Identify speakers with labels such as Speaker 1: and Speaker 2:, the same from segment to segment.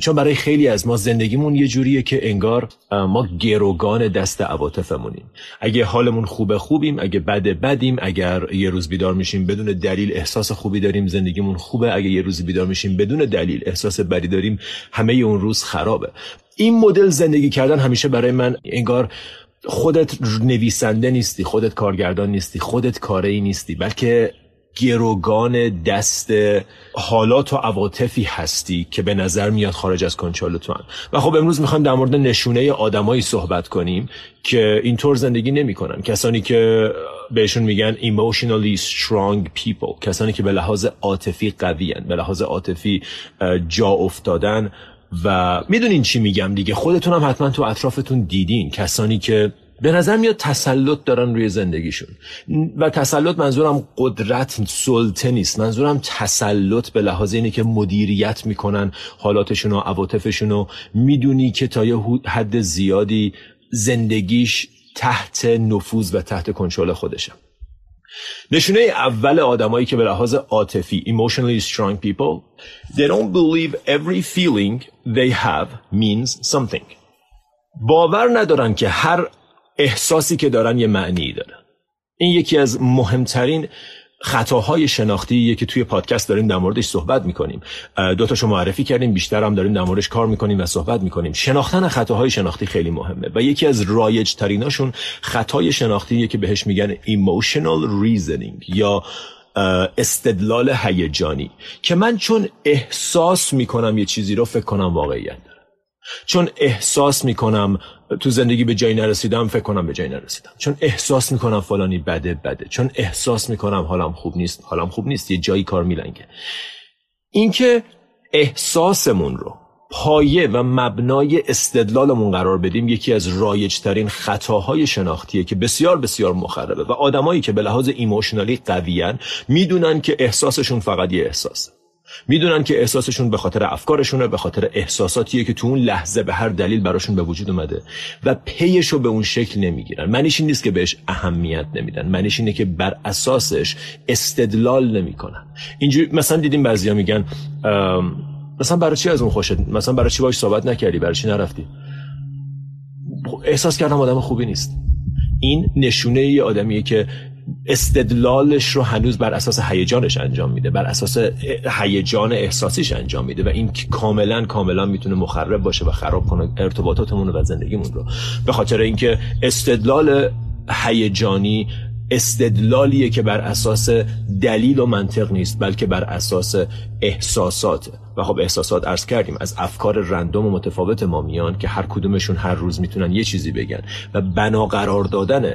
Speaker 1: چون برای خیلی از ما زندگیمون یه جوریه که انگار ما گروگان دست عواطفمونیم. اگه حالمون خوبه خوبیم. اگه بده بدیم. اگر یه روز بیدار میشیم بدون دلیل احساس خوبی داریم زندگیمون خوبه. اگه یه روزی بیدار میشیم بدون دلیل احساس بدی داریم همه اون روز خرابه. این مدل زندگی کردن همیشه برای من انگار خودت نویسنده نیستی خودت کارگردان نیستی خودت کاری نیستی بلکه گروگان دست حالات و عواطفی هستی که به نظر میاد خارج از کنترل تو و خب امروز می‌خوایم در مورد نشونه آدمایی صحبت کنیم که اینطور زندگی نمی‌کنن. کسانی که بهشون میگن emotionally strong people کسانی که به لحاظ عاطفی قویان به لحاظ عاطفی جا افتادن. و می‌دونین چی میگم دیگه؟ خودتون هم حتما تو اطرافتون دیدین. کسانی که به نظر میاد تسلط دارن روی زندگیشون. و تسلط منظورم قدرت سلطه نیست. منظورم تسلط به لحاظ اینه که مدیریت می‌کنن حالاتشون و عواطفشون و می‌دونی که تا یه حد زیادی زندگیش تحت نفوذ و تحت کنترل خودشم نشونه اول آدمایی که به لحاظ عاطفی emotionally strong people they don't believe every feeling they have means something. باور ندارن که هر احساسی که دارن یه معنی داره این یکی از مهمترین خطاهای شناختیه که توی پادکست داریم در موردش صحبت می‌کنیم. دو تاشو معرفی کردیم بیشتر هم داریم در موردش کار می‌کنیم و صحبت می‌کنیم. شناختن خطاهای شناختی خیلی مهمه و یکی از رایج تریناشون خطای شناختیه که بهش میگن emotional reasoning یا استدلال هیجانی که من چون احساس می‌کنم یه چیزی رو فکر کنم واقعیت چون احساس می‌کنم تو زندگی به جایی نرسیدم فکر کنم به جایی نرسیدم. چون احساس می‌کنم فلانی بده بده. چون احساس می‌کنم حالم خوب نیست حالم خوب نیست یه جایی کار میلنگه. اینکه احساسمون رو پایه و مبنای استدلالمون قرار بدیم یکی از رایجترین خطاهای شناختیه که بسیار بسیار مخربه و آدمایی که به لحاظ ایموشنالی قویان می‌دونن که احساسشون فقط یه احساسه. می‌دونن که احساسشون به خاطر افکارشونه به خاطر احساساتیه که تو اون لحظه به هر دلیل براشون به وجود اومده و پیشو به اون شکل نمی‌گیرن. معنیش این نیست که بهش اهمیت نمیدن. معنیش اینه که بر اساسش استدلال نمی‌کنن. اینجوری مثلا دیدیم بعضیا میگن مثلا برای چی از اون خوشت؟ مثلا برای چی باش صحبت نکردی؟ برای چی نرفتی؟ احساس کردم آدم خوبی نیست. این نشونه یه آدمیه که استدلالش رو هنوز بر اساس هیجانش انجام میده بر اساس هیجان احساسیش انجام میده و این کاملا کاملا می‌تونه مخرب باشه و خراب کنه ارتباطاتمون و زندگیمون رو. به خاطر اینکه استدلال هیجانی استدلالیه که بر اساس دلیل و منطق نیست بلکه بر اساس احساسات. و خب احساسات ارز کردیم از افکار رندوم و متفاوت ما میان که هر کدومشون هر روز می‌تونن یه چیزی بگن. و بنا قرار دادن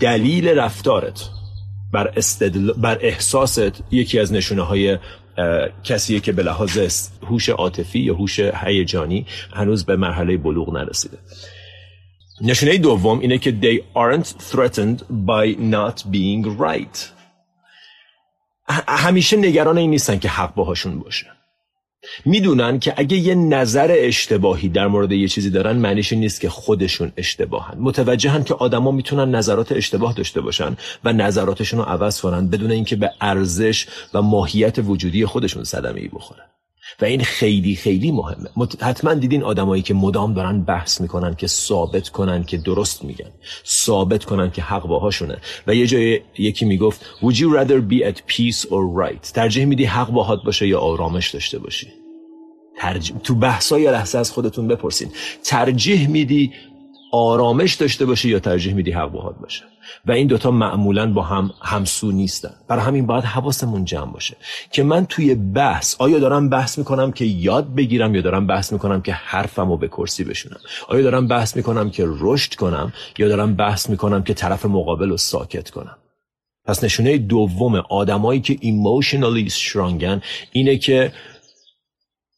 Speaker 1: دلیل رفتارت بر, استدل... بر احساست یکی از نشونه های کسیه که به لحاظ هوش عاطفی یا هوش هیجانی هنوز به مرحله بلوغ نرسیده. نشونه دوم اینه که they aren't threatened by not being right. همیشه نگران این نیستن که حق باهاشون باشه. می‌دونن که اگه یه نظر اشتباهی در مورد یه چیزی دارن معنیش نیست که خودشون اشتباهن. متوجهن که آدما می‌تونن نظرات اشتباه داشته باشن و نظراتشون رو عوض کنن بدون اینکه به ارزش و ماهیت وجودی خودشون صدمه ای بخورن. و این خیلی خیلی مهمه. حتما دیدین آدمایی که مدام دارن بحث می‌کنن که ثابت کنن که درست میگن. ثابت کنن که حق باهاشونه. و یه جای یکی می‌گفت Would you rather be at peace or right? ترجیح میدی حق باهات باشه یا آرامش داشته باشی؟ ترجیح... تو بحثای لحظه از خودتون بپرسین. ترجیح میدی آرامش داشته باشی یا ترجیح میدی حق باهات باشه؟ و این دوتا معمولا با هم همسو نیستن. برای همین باید حواسمون جمع باشه که من توی بحث آیا دارم بحث می‌کنم که یاد بگیرم یا دارم بحث می‌کنم که حرفمو به کرسی بشونم؟ آیا دارم بحث می‌کنم که رشد کنم یا دارم بحث می‌کنم که طرف مقابل رو ساکت کنم؟ پس نشونه دوم آدمایی که emotionally strongن اینه که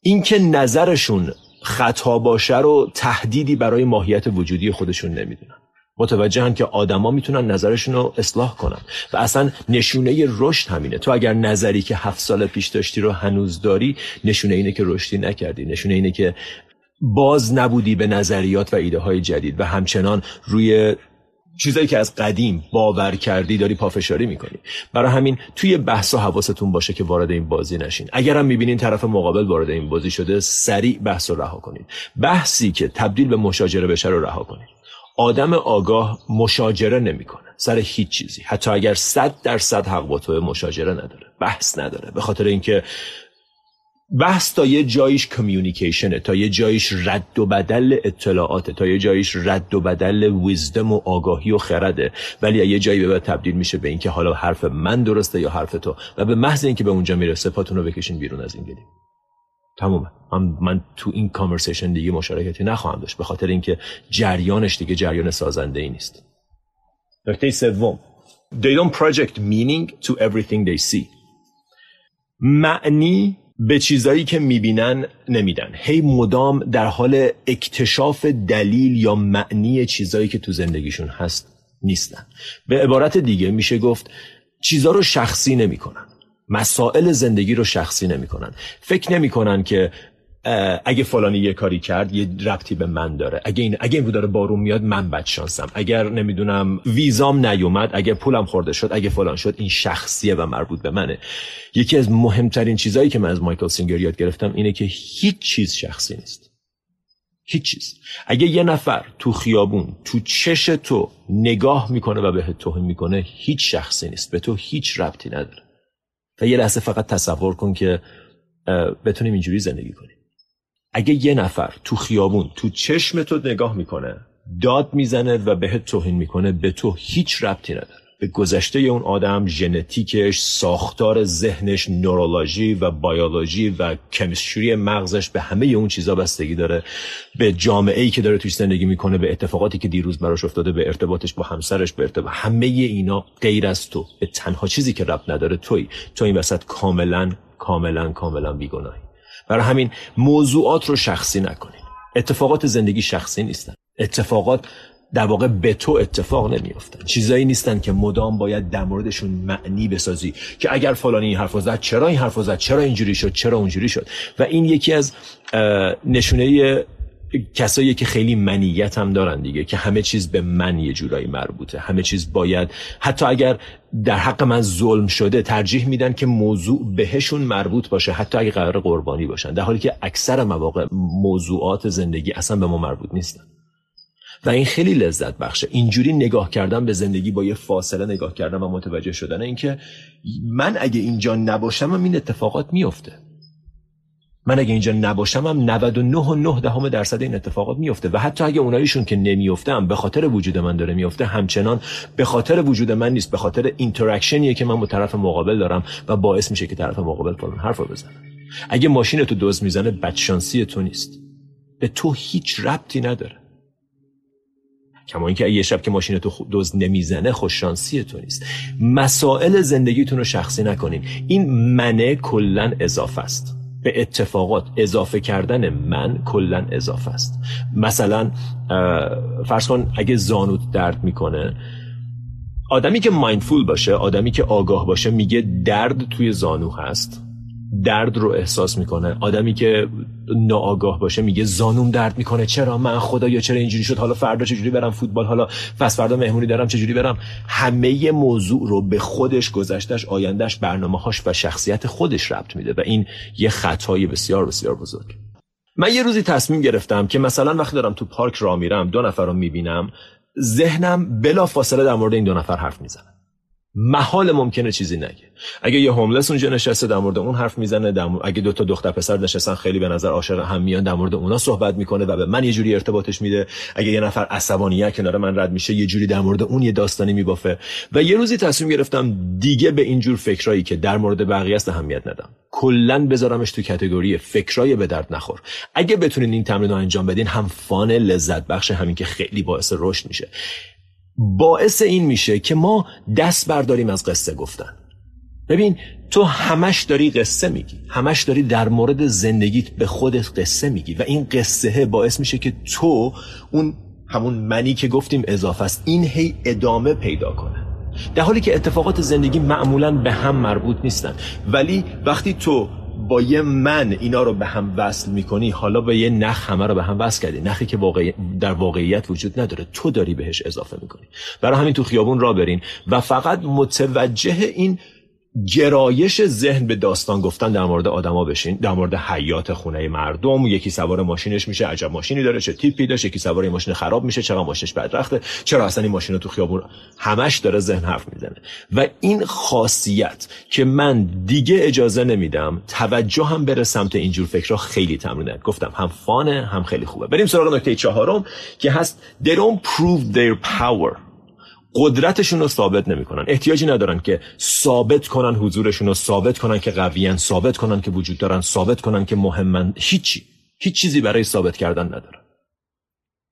Speaker 1: اینکه نظرشون خطا باشه رو تهدیدی برای ماهیت وجودی خودشون نمی‌دونن. متوجهن که آدما می‌تونن نظرشون رو اصلاح کنن. و اصلا نشونه رشد همینه. تو اگر نظری که هفت سال پیش داشتی رو هنوز داری نشونه اینه که رشدی نکردی. نشونه اینه که باز نبودی به نظریات و ایده های جدید. و همچنان روی چیزایی که از قدیم باور کردی داری پافشاری می‌کنی. برای همین توی بحث و حواستون باشه که وارد این بازی نشین. اگرم می‌بینین طرف مقابل وارد این بازی شده سریع بحث رو رها کنید بحثی که تبدیل به مشاجره بشه رو رها کنید آدم آگاه مشاجره نمی‌کنه. سر هیچ چیزی. حتی اگر صد درصد حق با تو مشاجره نداره. بحث نداره. به خاطر اینکه بحث تا یه جایش کمیونیکیشنه تا یه جایش رد و بدل اطلاعات تا یه جایش رد و بدل ویزدم و آگاهی و خرده. ولی یه جایی به بعد تبدیل میشه به اینکه حالا حرف من درسته یا حرف تو. و به محض اینکه به اونجا می‌رسه پاتون رو بکشین بیرون از این گلی تمومه. من, من تو این کانورسیشن دیگه مشارکتی نخواهم داشت به خاطر اینکه جریانش دیگه جریان سازنده ای نیست. نکته سوم. They don't project meaning to everything they see. معنی به چیزایی که می‌بینن نمیدن. هی مدام در حال اکتشاف دلیل یا معنی چیزایی که تو زندگیشون هست نیستن. به عبارت دیگه میشه گفت چیزا رو شخصی نمی‌کنن. مسائل زندگی رو شخصی نمی‌کنن. فکر نمی‌کنن که اگه فلانی یه کاری کرد یه ربطی به من داره. اگه این اگه این داره بارون میاد من بد شانسم. اگر نمی‌دونم ویزام نیومد اگه پولم خورده شد اگه فلان شد این شخصیه و مربوط به منه. یکی از مهمترین چیزهایی که من از مایکل سینگر یاد گرفتم اینه که هیچ چیز شخصی نیست. هیچ چیز. اگه یه نفر تو خیابون تو چش تو نگاه می‌کنه و به توهین می‌کنه هیچ شخصی نیست. به تو هیچ ربطی نداره. و یه لحظه فقط تصور کن که بتونیم اینجوری زندگی کنیم. اگه یه نفر تو خیابون تو چشم تو نگاه می‌کنه داد می‌زنه و بهت توهین می‌کنه به تو هیچ ربطی نداره. به گذشته اون آدم ژنتیکش ساختار ذهنش نورولوژی و بیولوژی و کمیستری مغزش به همه اون چیزا بستگی داره. به جامعه ای که داره توش زندگی می‌کنه به اتفاقاتی که دیروز براش افتاده به ارتباطش با همسرش به ارتباط همه اینا غیر از تو. به تنها چیزی که ربط نداره توی. تو این وسط کاملا کاملا کاملا بیگناهی. برای همین موضوعات رو شخصی نکنید اتفاقات زندگی شخصی نیستن. اتفاقات در واقع به تو اتفاق نمیافتن. چیزایی نیستن که مدام باید در موردشون معنی بسازی که اگر فلانی این حرف زد چرا این حرف زد چرا اینجوری شد چرا اونجوری شد. و این یکی از نشونه کسایی که خیلی منیت هم دارن دیگه که همه چیز به من یه جورایی مربوطه. همه چیز باید حتی اگر در حق من ظلم شده ترجیح میدن که موضوع بهشون مربوط باشه حتی اگر قرار قربانی باشن. در حالی که اکثر مواقع موضوعات زندگی اصلا به ما مربوط نیستن. و این خیلی لذت بخشه اینجوری نگاه کردن به زندگی با یه فاصله نگاه کردن و متوجه شدن اینکه من اگه اینجا نباشم این اتفاقات میفته. من اگه اینجا نباشم هم 99 دهم درصد این اتفاقات میفته. و حتی اگه اوناییشون که نمیفتم به خاطر وجود من داره میفته همچنان به خاطر وجود من نیست به خاطر interaction یه که من با طرف مقابل دارم و باعث میشه که طرف مقابل فلان حرف بزنه. اگه ماشین تو دزد می‌زنه بدشانسی تو نیست. به تو هیچ ربطی نداره. کما اینکه یه شب که ماشین تو دزد نمی‌زنه خوششانسی تو نیست. مسائل زندگیتون رو شخصی نکنین. این منه کلا اضافه است. به اتفاقات اضافه کردن من کلا اضافه است. مثلا فرض کن اگه زانوت درد می‌کنه آدمی که مایندفول باشه آدمی که آگاه باشه میگه درد توی زانو هست. درد رو احساس می‌کنه. آدمی که ناآگاه باشه میگه زانوم درد می‌کنه. چرا من خدا یا چرا اینجوری شد؟ حالا فردا چجوری برم فوتبال؟ حالا فس فردا مهمونی دارم چجوری برم؟ همه موضوع رو به خودش گذشتش آیندهش برنامه هاش و شخصیت خودش ربط میده و این یه خطای بسیار بسیار بزرگ. من یه روزی تصمیم گرفتم که مثلا وقتی دارم تو پارک را میرم دو نفر رو می‌بینم ذهنم بلا فاصله در مورد این دو نفر حرف می‌زنه. محال ممکنه چیزی نگه. اگه یه هوملس اونجا نشسته در مورد اون حرف می‌زنه در اگه دو تا دختر پسر نشستن خیلی به نظر عاشق هم میان در مورد اونا صحبت می‌کنه و به من یه جوری ارتباطش میده. اگه یه نفر عصبانیه کنار من رد میشه یه جوری در مورد اون یه داستانی میبافه. و یه روزی تصمیم گرفتم دیگه به این جور فکرایی که در مورد بقیه است اهمیت ندم. کلا بذارمش تو کاتگوری فکرای به درد نخور. اگه بتونین این تمرین رو انجام بدین هم فان لذت بخش همین که خیلی باعث رشد میشه. باعث این میشه که ما دست برداریم از قصه گفتن. ببین تو همش داری قصه میگی. همش داری در مورد زندگیت به خودت قصه میگی و این قصه باعث میشه که تو اون همون منی که گفتیم اضافه است این هی ادامه پیدا کنه. در حالی که اتفاقات زندگی معمولا به هم مربوط نیستن. ولی وقتی تو با یه من اینا رو به هم وصل می‌کنی حالا به یه نخ همه رو به هم وصل کردی. نخی که واقعی در واقعیت وجود نداره. تو داری بهش اضافه می‌کنی. برای همین تو خیابون را برین. و فقط متوجه این گرایش ذهن به داستان گفتن در مورد آدما بشین در مورد حیات خونه مردم یکی سوار ماشینش میشه عجب ماشینی داره چه تیپی داشت یکی سوار ماشین خراب میشه چرا ماشینش بدرخته چرا اصلا این ماشین تو خیابون؟ همش داره ذهن حرف می‌زنه. و این خاصیت که من دیگه اجازه نمیدم توجه هم بره سمت اینجور فکرها خیلی تمرینه گفتم هم فانه هم خیلی خوبه. بریم سراغ نکته چهارم که هست they don't prove their power. قدرتشون رو ثابت نمی‌کنن. احتیاجی ندارن که ثابت کنن حضورشون رو ثابت کنن که قویان ثابت کنن که وجود دارن ثابت کنن که مهمن. هیچی. هیچ چیزی برای ثابت کردن ندارن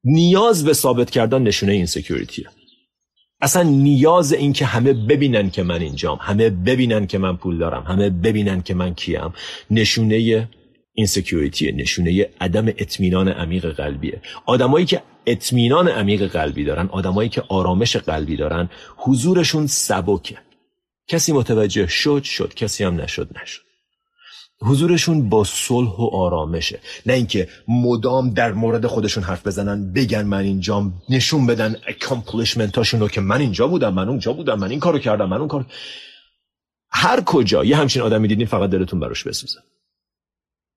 Speaker 1: نیاز به ثابت کردن نشونه insecurity ه اصلا نیاز این که همه ببینن که من اینجام همه ببینن که من پول دارم همه ببینن که من کیم. نشونه insecurity نشونه عدم اطمینان عمیق قلبیه. آدمایی که اطمینان عمیق قلبی دارن آدمایی که آرامش قلبی دارن حضورشون سبکه. کسی متوجه شد شد. کسی هم نشد نشد. حضورشون با صلح و آرامشه. نه اینکه مدام در مورد خودشون حرف بزنن بگن من اینجام نشون بدن accomplishment اشون رو که من اینجا بودم من اونجا بودم من این کارو کردم من اون کار هر کجا یه همچین آدمی دیدین فقط دلتون براش بسوزه.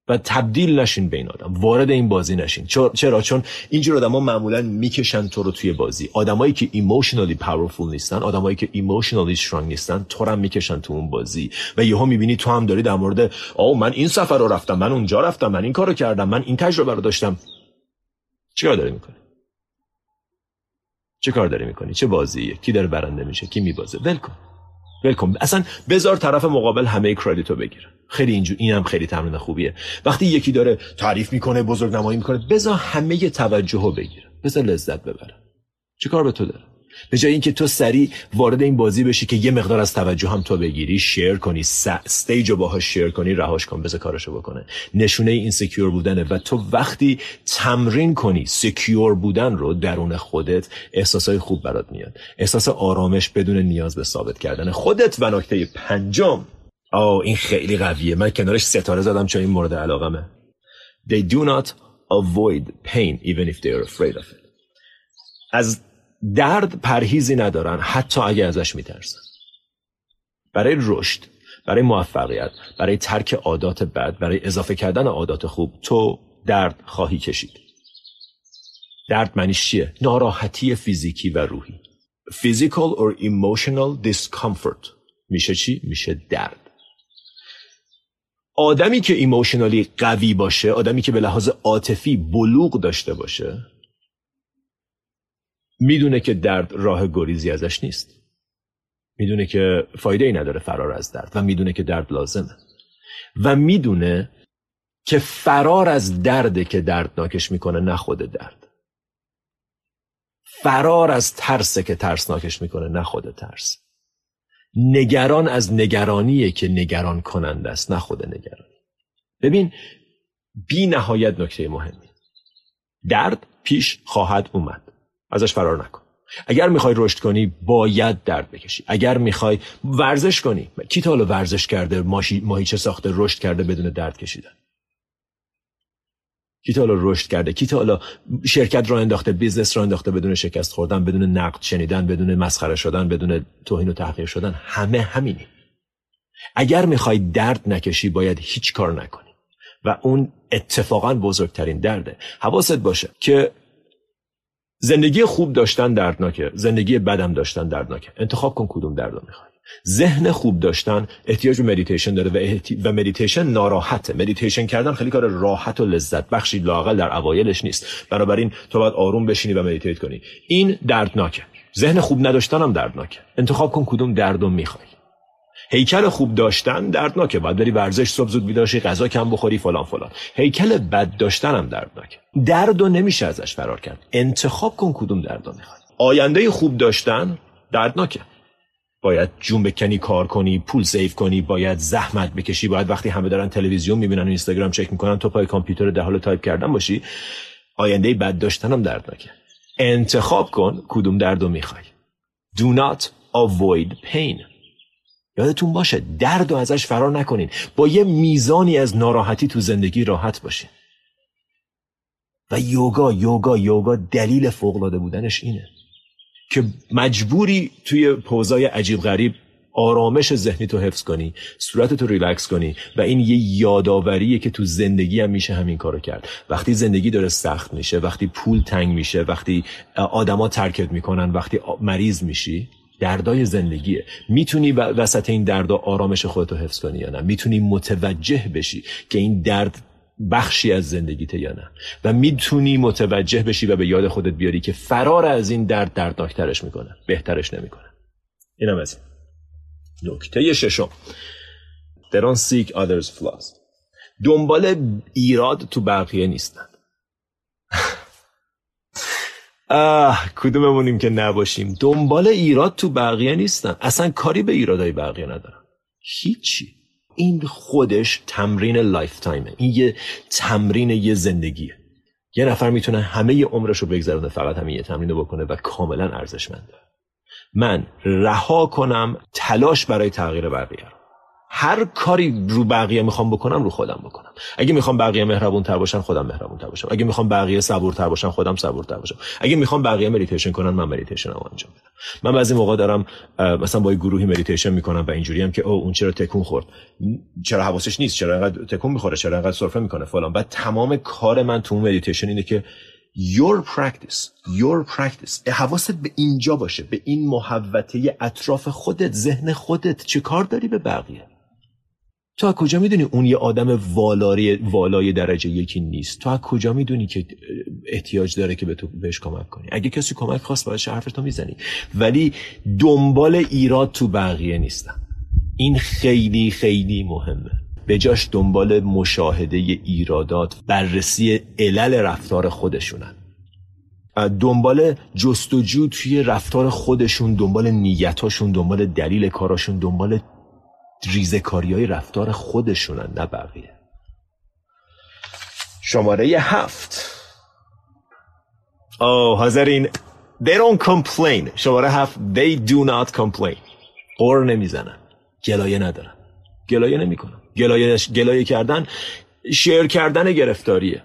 Speaker 1: و تبدیل نشین به این آدم. وارد این بازی نشین. چرا چون اینجور آدما معمولا می‌کشن تو رو توی بازی. آدمایی که emotionally powerful نیستن آدمایی که emotionally strong نیستن تو رو می‌کشن تو اون بازی. و یهو می‌بینی تو هم داری در مورد او من این سفر رو رفتم من اونجا رفتم من این کارو کردم من این تجربه رو داشتم. چیکار داری می‌کنی؟ چه کار داری می‌کنی؟ چه بازیه؟ کی داره برنده میشه؟ کی میبازه؟ ول کن. ول اصلا بذار طرف مقابل همه کردیتو بگیره. خیلی اینجور اینم خیلی تمرین خوبیه. وقتی یکی داره تعریف می‌کنه بزرگ نمایی می‌کنه بذار همه توجهو بگیره. بذار لذت ببره. چه کار به تو داره؟ به جای اینکه تو سریع وارد این بازی بشی که یه مقدار از توجه هم تو بگیری share کنی stage رو باهاش share کنی رهاش کن بذار کارشو بکنه. نشونه این secure بودنه و تو وقتی تمرین کنی secure بودن رو درون خودت احساسای خوب برات میاد. احساس آرامش بدون نیاز به ثابت کردن. خودت و نکته پنجم. آه این خیلی قویه. من کنارش ستاره زدم چون این مورد علاقمه. They do not avoid pain even if they are afraid of it. از درد پرهیزی ندارن حتی اگه ازش میترسن. برای رشد برای موفقیت برای ترک عادات بد برای اضافه کردن عادات خوب تو درد خواهی کشید. درد معنیش چیه؟ ناراحتی فیزیکی و روحی. Physical or emotional discomfort. میشه چی؟ میشه درد. آدمی که ایموشنالی قوی باشه آدمی که به لحاظ عاطفی بلوغ داشته باشه می‌دونه که درد راه گریزی ازش نیست. می‌دونه که فایده ای نداره فرار از درد و می‌دونه که درد لازمه. و می‌دونه که فرار از درده که دردناکش می‌کنه نه خود درد. فرار از ترسه که ترسناکش می‌کنه نه خود ترس. نگران از نگرانیه که نگران کننده است نه خود نگرانی ببین بی نهایت نکته مهمی. درد پیش خواهد اومد. ازش فرار نکن. اگر می‌خوای رشد کنی باید درد بکشی. اگر می‌خوای ورزش کنی کی تا ورزش کرده ماهیچه ساخته رشد کرده بدون درد کشیدن؟ کی تا رشد کرده کی تا شرکت راه انداخته business راه انداخته بدون شکست خوردن بدون نقد شنیدن بدون مسخره شدن بدون توهین و تحقیر شدن همه همینی اگر می‌خوای درد نکشی باید هیچ کار نکنی. و اون اتفاقا بزرگترین درده. حواست باشه که زندگی خوب داشتن دردناکه زندگی بدم داشتن دردناکه. انتخاب کن کدوم درد می‌خوای. ذهن خوب داشتن احتیاج به مدیتیشن داره و, احتی... و مدیتیشن ناراحته. مدیتیشن کردن خیلی کار راحت و لذت بخشی لاقل در اوایلش نیست. بنابراین تو باید آروم بشینی و meditate کنی. این دردناکه. ذهن خوب نداشتن هم دردناکه. انتخاب کن کدوم درد رو می‌خوای. هیکل خوب داشتن دردناکه. باید بری ورزش صبح زود بیدار شی غذا کم بخوری فلان فلان. هیکل بد داشتن هم دردناکه. درد و نمیشه ازش فرار کرد. انتخاب کن کدوم درد رو می‌خوای. آینده خوب داشتن دردناکه. باید جون بکنی کار کنی پول save کنی باید زحمت بکشی. باید وقتی همه دارن تلویزیون می‌بینن و اینستاگرام چک می‌کنن تو پای کامپیوتر در حال تایپ کردن باشی. آینده بد داشتن هم دردناکه. انتخاب کن کدوم درد می‌خوای. Do not avoid pain. یادتون باشه درد و ازش فرار نکنین. با یه میزانی از ناراحتی تو زندگی راحت باشین و یوگا یوگا یوگا دلیل فوق بودنش اینه که مجبوری توی پوزای عجیب غریب آرامش ذهنی تو حفظ کنی صورت تو ریلکس کنی و این یه یاداوریه که تو زندگی هم میشه همین کارو کرد. وقتی زندگی داره سخت میشه وقتی پول تنگ میشه وقتی آدما ترکت می‌کنن وقتی مریض میشی دردای زندگیه. می‌تونی وسط این دردا آرامش خودتو حفظ کنی یا نه؟ می‌تونی متوجه بشی که این درد بخشی از زندگیته یا نه؟ و می‌تونی متوجه بشی و به یاد خودت بیاری که فرار از این درد دردناکترش می‌کنه بهترش نمی‌کنه. اینم از این. نکته ششم. They seek others flaws. دنبال ایراد تو بقیه نیستن. آه کدوممونیم که نباشیم. دنبال ایراد تو بقیه نیستن. اصلا کاری به ایرادای بقیه ندارن هیچی. این خودش تمرین lifetime ه این یه تمرین یه زندگیه. یه نفر می‌تونه همه عمرش رو بگذرونه فقط همین یه تمرین رو بکنه و کاملا ارزشمنده. من رها کنم تلاش برای تغییر بقیه هر کاری رو بقیه می‌خوام بکنم رو خودم بکنم. اگه می‌خوام بقیه مهربون تر باشن خودم مهربون تر باشم. اگه می‌خوام بقیه صبور تر باشن خودم صبور تر باشم. اگه می‌خوام بقیه مدیتیشن کنن من مدیتیشن رو انجام بدم من بعضی موقع دارم مثلا با گروهی مدیتیشن می‌کنم و اینجوری هم که او اون چرا تکون خورد؟ چرا حواسش نیست؟ چرا انقدر تکون می‌خوره؟ چرا انقدر سرفه می‌کنه؟ فلان. بعد تمام کار من تو مدیتیشن اینه که your practice your practice. حواست به اینجا باشه به این محوطه اطراف خودت ذهن خودت چه کار داری به بقیه؟ تو کجا می‌دونی اون یه آدم والاری والای درجه یکی نیست؟ تو از کجا می‌دونی که احتیاج داره که به تو بهش کمک کنی؟ اگه کسی کمک خواست باید حرف تو می‌زنی. ولی دنبال ایراد تو بقیه نیستم این خیلی خیلی مهمه. به جاش دنبال مشاهده ایرادات بررسی علل رفتار خودشونن دنبال جستجو توی رفتار خودشون دنبال نیتاشون دنبال دلیل کاراشون دنبال ریزکاری های رفتار خودشونن نه بقیه. شماره هفت. آه حاضرین. They don't complain. شماره هفت They do not complain. قر نمی‌زنن. گلایه ندارن. گلایه نمی‌کنن. گلایه, گلایه کردن شیر کردن گرفتاریه.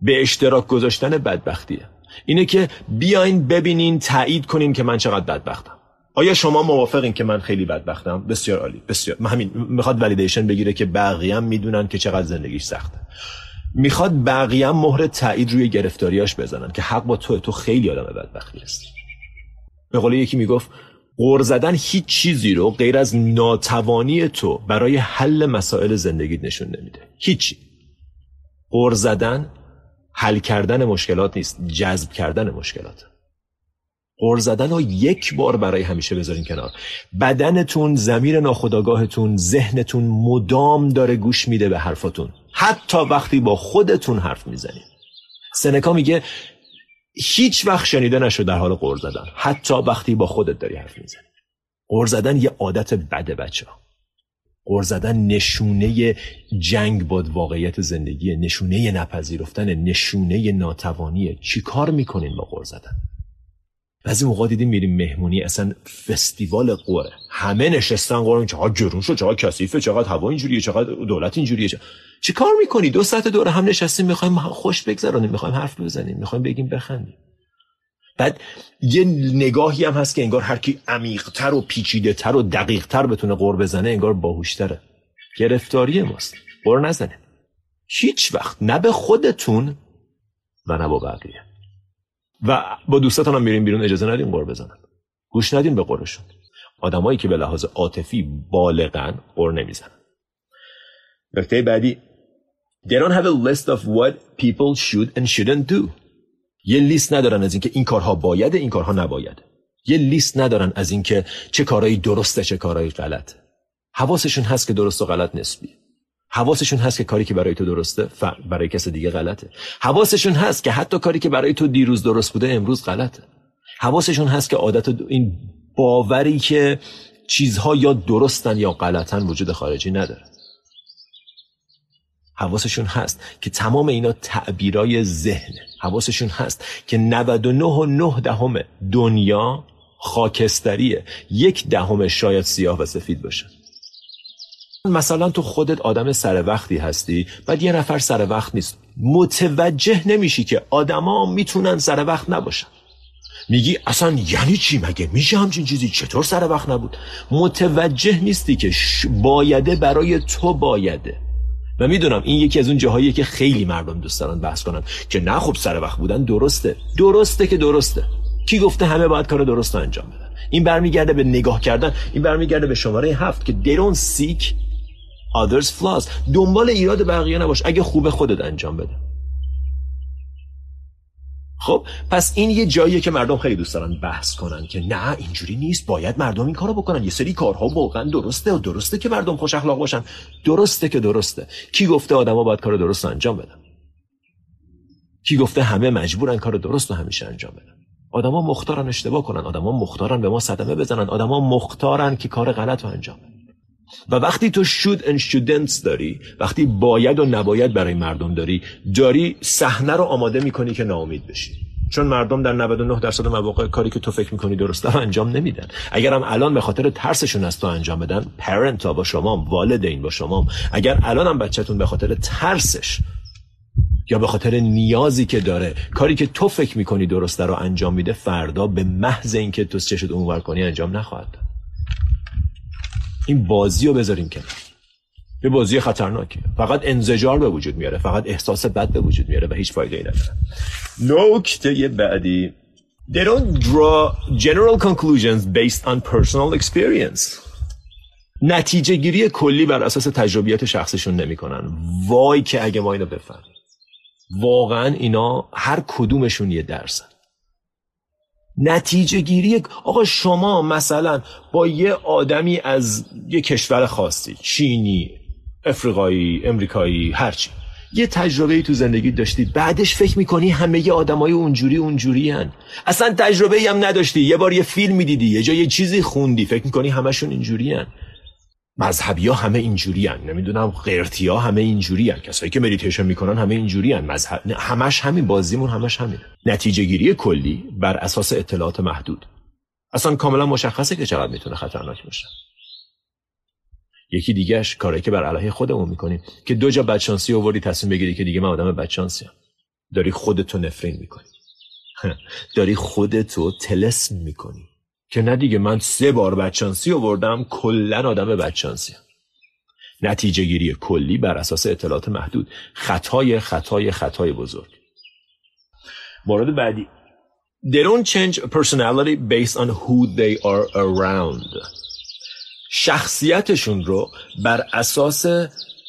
Speaker 1: به اشتراک گذاشتن بدبختیه. اینه که بیاین ببینین تایید کنین که من چقدر بدبختم. آیا شما موافقین که من خیلی بدبختم؟ بسیار عالی بسیار. همین می‌خواد ولیدیشن بگیره که بقیه می‌دونن که چقدر زندگیش سخته. می‌خواد بقیه هم مهر تایید روی گرفتاریاش بزنن که حق با تو تو خیلی آدم بدبختی هستی. به قول یکی می‌گفت غور زدن هیچ چیزی رو غیر از ناتوانی تو برای حل مسائل زندگیت نشون نمیده. هیچی. غور زدن حل کردن مشکلات نیست جذب کردن مشکلات. قر زدن رو یک بار برای همیشه بذارین کنار. بدنتون زمیر ناخداگاهتون ذهنتون مدام داره گوش میده به حرفاتون. حتی وقتی با خودتون حرف می‌زنید. سنکا میگه هیچ وقت شنیده نشد در حال قر زدن. حتی وقتی با خودت داری حرف می‌زنی. قر زدن یه عادت بده بچه ها. قر زدن نشونه جنگ با واقعیت زندگی نشونه نپذیرفتن نشونه ناتوانیه. چی کار می‌کنین با قر زدن؟ بعضی موقع دیدیم میریم مهمونی اصلا فستیوال قوره همه نشستن قوره چقدر جرون شد چقدر کثیفه چقدر هوا اینجوریه چقدر دولت اینجوریه چه کار می‌کنی؟ دو ساعت دور هم نشستیم می‌خوایم خوش بگذرونیم می‌خوایم حرف بزنیم می‌خوایم بگیم بخندیم. بعد یه نگاهی هم هست که انگار هر کی عمیقتر و پیچیده تر و دقیق تر بتونه قور بزنه انگار باهوشتره. گرفتاری ماست. قور نزنه هیچ وقت. نه به خودتون و نه با بقیه. و با دوستاتون هم میریم بیرون. اجازه ندیم قور بزنن. گوش ندیم به قرشون. آدمایی که به لحاظ عاطفی بالغن قر نمی‌زنن. نکته بعدی. They don't have a list of what people should and shouldn't do. یه لیست ندارن از اینکه این کارها باید این کارها نباید. یه لیست ندارن از اینکه چه کارهایی درسته چه کارهایی غلط حواسشون هست که درست و غلط نسبی حواسشون هست که کاری که برای تو درسته برای کس دیگه غلطه. حواسشون هست که حتی کاری که برای تو دیروز درست بوده امروز غلطه. حواسشون هست که عادت این باوری که چیزها یا درستن یا غلطن وجود خارجی نداره. حواسشون هست که تمام اینا تعبیرای ذهنه حواسشون هست که 99 و 9 دهم دنیا خاکستریه. یک دهم شاید سیاه و سفید باشه. مثلا تو خودت آدم سر وقتی هستی بعد یه نفر سر وقت نیست. متوجه نمیشی که آدما می‌تونن سر وقت نباشن. میگی اصلا یعنی چی؟ مگه میشه همچین چیزی؟ چطور سر وقت نبود؟ متوجه نیستی که بایده برای تو بایده. و می‌دونم این یکی از اون جاهاییه که خیلی مردم دوست دارن بحث کنن که نه خب سر وقت بودن درسته. درسته که درسته. کی گفته همه باید کار درست انجام بدن؟ این برمیگرده به نگاه کردن. این برمیگرده به شماره هفت که don't seek others flaws. دنبال ایراد بقیه نباش. اگه خوبه خودت انجام بده. خب پس این یه جاییه که مردم خیلی دوست دارن بحث کنن که نه اینجوری نیست. باید مردم این کارو بکنن. یه سری کارها واقعا درسته و درسته که مردم خوش اخلاق باشن. درسته که درسته. کی گفته آدما باید کار درست انجام بدن؟ کی گفته همه مجبورن کار درست رو همیشه انجام بدن؟ آدما مختارن اشتباه کنن. آدما مختارن به ما صدمه بزنن. آدما مختارن که کار غلط رو انجام بدن. و وقتی تو شود and shouldn't داری وقتی باید و نباید برای مردم داری داری صحنه رو آماده می‌کنی که ناامید بشی. چون مردم در 99 درصد مواقع کاری که تو فکر می‌کنی درسته رو انجام نمیدن. اگرم الان به خاطر ترسشون از تو انجام بدن پرنت ها با شما والدین با شما اگر الان هم بچهتون به خاطر ترسش یا به خاطر نیازی که داره کاری که تو فکر می‌کنی درسته رو انجام میده فردا به محض اینکه تو چشت اونور کنی انجام نخواهد این بازی رو بذاریم کنار. یه بازی خطرناکه. فقط انزجار به وجود میاره فقط احساس بد به وجود میاره و هیچ فایده ای نداره. نکته بعدی. They don't draw general conclusions based on personal experience. نتیجه گیری کلی بر اساس تجربیات شخصشون نمی‌کنن. وای که اگه ما اینو بفهمیم. واقعا اینا هر کدومشون یه درسن. نتیجه گیری آقا شما مثلا با یه آدمی از یه کشور خاصی چینی افریقایی امریکایی هرچی یه تجربه تو زندگی داشتی بعدش فکر می‌کنی همه ی آدمای اونجوری اونجوری هن. اصلا تجربه هم نداشتی یه بار یه فیلم می‌دیدی یه جا یه چیزی خوندی فکر می‌کنی همشون اینجوری هن. مذهبی ها همه اینجوری هن. نمی‌دونم غیرتی ها همه اینجوری هن. کسایی که مدیتیشن می‌کنن همه اینجوری هن. مذهب... همش همین بازیمون همش همین نتیجه گیری کلی بر اساس اطلاعات محدود اصلا کاملا مشخصه که چقدر می‌تونه خطرناک باشه یکی دیگهش کاری که بر علیه خودمون می‌کنیم که دو جا بدشانسی آوردی تصمیم بگیری که دیگه من آدم بدشانسی هم. داری خودتو نفرین می‌کنی داری خودتو تلسم می‌کنی که نه دیگه من سه بار بدشانسی آوردم کلا آدم بدشانسی هم. نتیجه گیری کلی بر اساس اطلاعات محدود. خطای خطای خطای بزرگ. مورد بعدی. They don't change personality based on who they are around. شخصیتشون رو بر اساس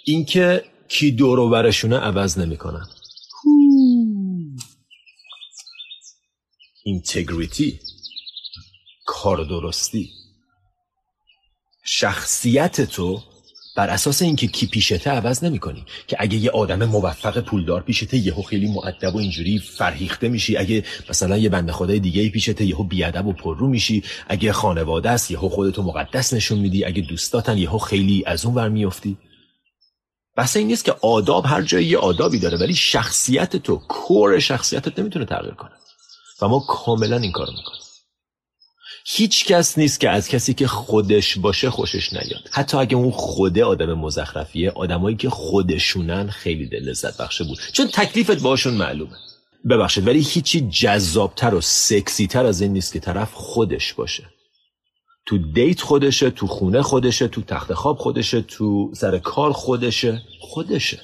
Speaker 1: اینکه کی دور و برشونه عوض نمی‌کنن. اینتگریتی کار درستی. شخصیت تو بر اساس اینکه کی پیشته عوض نمی‌کنی که اگه یه آدم موفق پولدار پیشته یهو خیلی معدب و اینجوری فرهیخته میشی. اگه مثلا یه بنده خدای دیگه پیشته یهو بیادب و پررو میشی. اگه خانواده است یهو خودتو مقدس نشون میدی. اگه دوستاتن یهو خیلی از اون ور میافتی. بس این نیست که آداب هر جایی یه آدابی داره ولی شخصیت تو کور شخصیتت نمی‌تونه تغییر کنه. و ما کاملا این کارو می‌کنیم. هیچ کس نیست که از کسی که خودش باشه خوشش نیاد. حتی اگه اون خوده آدم مزخرفیه آدمایی که خودشونن خیلی دل لذت بخشه بود. چون تکلیفت باشون معلومه. ببخشید ولی هیچی جذابتر و سکسیتر از این نیست که طرف خودش باشه. تو دیت خودشه تو خونه خودشه تو تخت خواب خودشه تو سر کار خودشه. خودشه.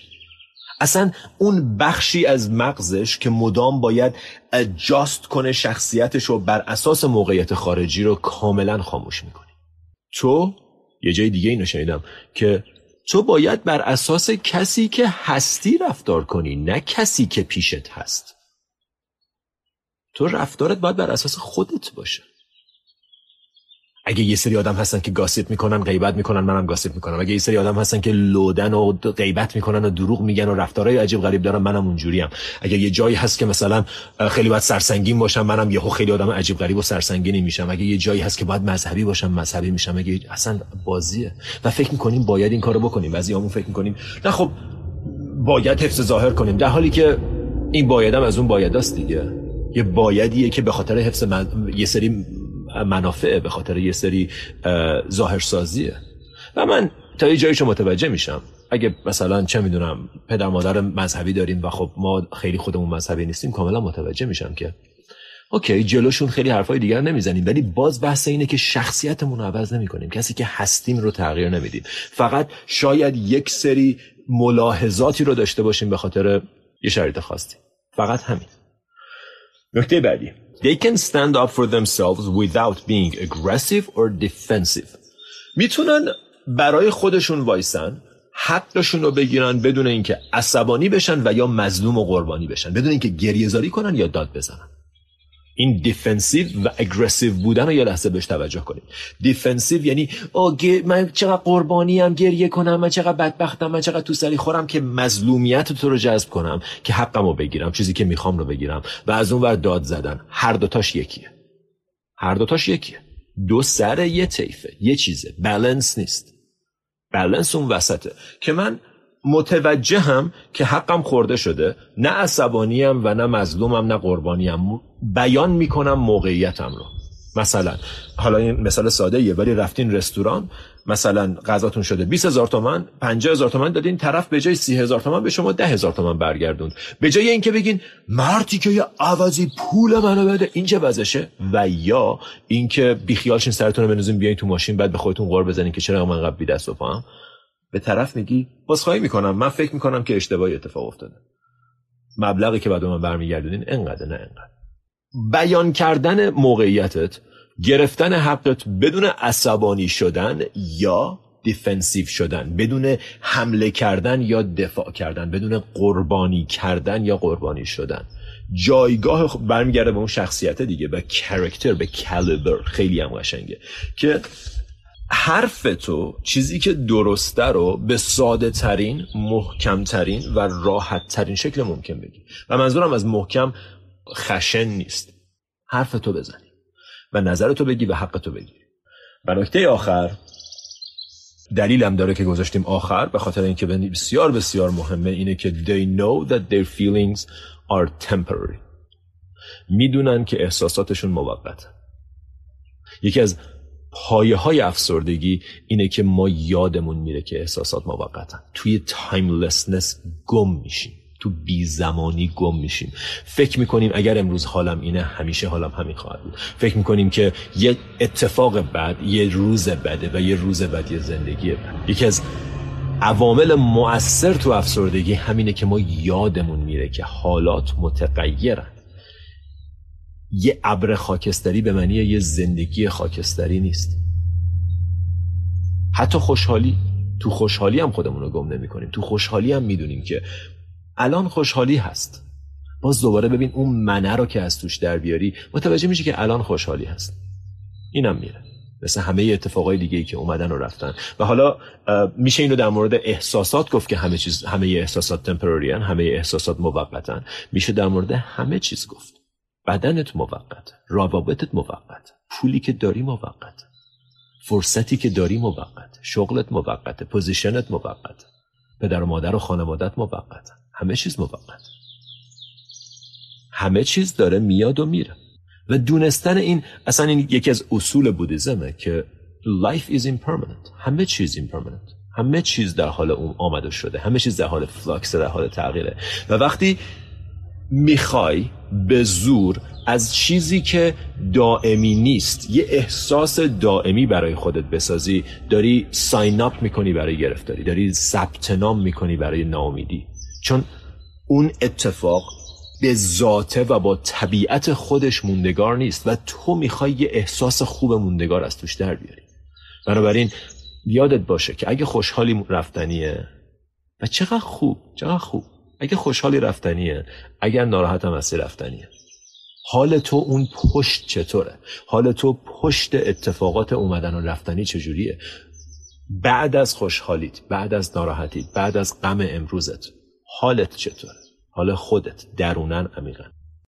Speaker 1: اصلا اون بخشی از مغزش که مدام باید اجاست کنه شخصیتش رو بر اساس موقعیت خارجی رو کاملا خاموش می‌کنی تو یه جای دیگه اینو شنیدم که تو باید بر اساس کسی که هستی رفتار کنی نه کسی که پیشت هست. تو رفتارت باید بر اساس خودت باشه. اگه یه سری آدم هستن که گاسیپ می‌کنن غیبت می‌کنن منم گاسیپ می‌کنم. اگه یه سری آدم هستن که لودن و غیبت می‌کنن و دروغ میگن و رفتارهای عجیب غریب دارن منم اونجوریم. اگه یه جایی هست که مثلا خیلی باید سرسنگین باشم منم یهو خیلی آدم عجیب غریب و سرسنگینی میشم. اگه یه جایی هست که باید مذهبی باشم مذهبی میشم. اگه اصلا بازیه. و فکر می‌کنیم باید این کارو بکنیم. بعضیامون فکر می‌کنیم نه خب باید حفظ ظاهر کنیم. در حالی که این بایدم از اون بایداست دیگه. یه بایدیه که به خاطر حفظ یه سری منافع به خاطر یه سری ظاهرسازیه. و من تا یه جاییشو متوجه میشم. اگه مثلا چه می‌دونم پدر مادر مذهبی داریم و خب ما خیلی خودمون مذهبی نیستیم کاملا متوجه میشم که اوکی جلوشون خیلی حرفای دیگر نمی‌زنیم. ولی باز بحث اینه که شخصیتمون رو عوض نمی‌کنیم. کسی که هستیم رو تغییر نمیدیم. فقط شاید یک سری ملاحظاتی رو داشته باشیم به خاطر یه شرایط خاصی. فقط همین. نکته بعدی. They can stand up for themselves without being aggressive or defensive. می‌تونن برای خودشون وایسن حقشون رو بگیرن بدون اینکه عصبانی بشن و یا مظلوم و قربانی بشن بدون اینکه گریه زاری کنن یا داد بزنن. این defensive و aggressive بودن رو یه لحظه بهش توجه کنید. defensive یعنی من چقدر قربانی هم گریه کنم من چقدر بدبختم من چقدر تو سری خورم که مظلومیت تو رو جذب کنم که حقم رو بگیرم چیزی که می‌خوام رو بگیرم. و از اون ور داد زدن. هر دوتاش یکیه. هر دوتاش یکیه. دو سر یه طیفه. یه چیزه. بالانس نیست. بالانس اون وسطه. که من متوجهم که حقم خورده شده. نه عصبانیم و نه مظلومم نه قربانیم. بیان می‌کنم موقعیتم رو. مثلا حالا این مثال ساده یه ولی رفتین رستوران مثلا غذاتون شده 20 هزار تومن 50 هزار تومن دادین طرف به جای 30 هزار تومن به شما 10 هزار تومن برگردوند. به جای اینکه بگین مرتیکه عوضی پول منو بده این چه وضعشه؟ و یا اینکه بیخیالشین سرتون رو بندازین بیاین تو ماشین بعد به خودتون غر بزنین که چرا من قبل بی دست و به طرف میگی عذرخواهی می‌کنم من فکر می‌کنم که اشتباهی اتفاق افتاده. مبلغی که باید به من برمیگردونین انقدر نه انقدر. بیان کردن موقعیتت گرفتن حقت بدون عصبانی شدن یا defensive شدن بدون حمله کردن یا دفاع کردن بدون قربانی کردن یا قربانی شدن. جایگاه برمیگرده به اون شخصیت دیگه به کرکتر به کالیبر خیلی هم قشنگه. که حرف تو چیزی که درسته رو به ساده ترین محکم ترین و راحت ترین شکل ممکن بگی. و منظورم از محکم خشن نیست. حرف تو بزنی و نظر تو بگی و حق تو بگی. و نکته آخر دلیلم داره که گذاشتیم آخر به خاطر اینکه بسیار بسیار مهمه اینه که they know that their feelings are temporary. می‌دونن که احساساتشون موقت یکی از پایه های افسردگی اینه که ما یادمون میره که احساسات موقتن. توی timelessness گم میشیم. تو بی زمانی گم میشیم. فکر می‌کنیم اگر امروز حالم اینه همیشه حالم همین خواهد بود. فکر می‌کنیم که یه اتفاق بد یه روز بده و یه روز بد یه زندگی بد. یکی از عوامل مؤثر تو افسردگی همینه که ما یادمون میره که حالات متغیرن. یه ابر خاکستری به معنی یه زندگی خاکستری نیست. حتی خوشحالی تو خوشحالی هم خودمون رو گم نمی کنیم تو خوشحالی هم می‌دونیم که الان خوشحالی هست. باز دوباره ببین اون منه رو که از توش در بیاری متوجه میشه که الان خوشحالی هست. اینم میره. مثل همه اتفاقای دیگه ای که اومدن و رفتن. و حالا میشه اینو در مورد احساسات گفت که همه چیز همه احساسات temporary ان همه احساسات موقتن میشه در مورد همه چیز گفت. بدنت موقت روابطت موقت پولی که داری موقت فرصتی که داری موقت شغلت موقت position ت موقت پدر و مادر و خانوادت موقت همه چیز موقت. همه چیز داره میاد و میره. و دونستن این اصلا این یکی از اصول بودیزمه که life is impermanent. همه چیز impermanent. همه چیز در حال آمد و شده. همه چیز در حال flux در حال تغییره. و وقتی می‌خوای به زور از چیزی که دائمی نیست یه احساس دائمی برای خودت بسازی. داری sign up می‌کنی برای گرفتاری داری ثبت نام می‌کنی برای ناامیدی. چون اون اتفاق به ذاته و با طبیعت خودش موندگار نیست و تو می‌خوای یه احساس خوب موندگار از توش در بیاری. بنابراین یادت باشه که اگه خوشحالی رفتنیه. و چقدر خوب چقدر خوب. اگه خوشحالی رفتنیه اگر ناراحتم هستی رفتنیه؟ حال تو اون پشت چطوره؟ حال تو پشت اتفاقات اومدن و رفتنی چجوریه؟ بعد از خوشحالیت بعد از ناراحتیت بعد از غم امروزت حالت چطوره؟ حال خودت درونن عمیقا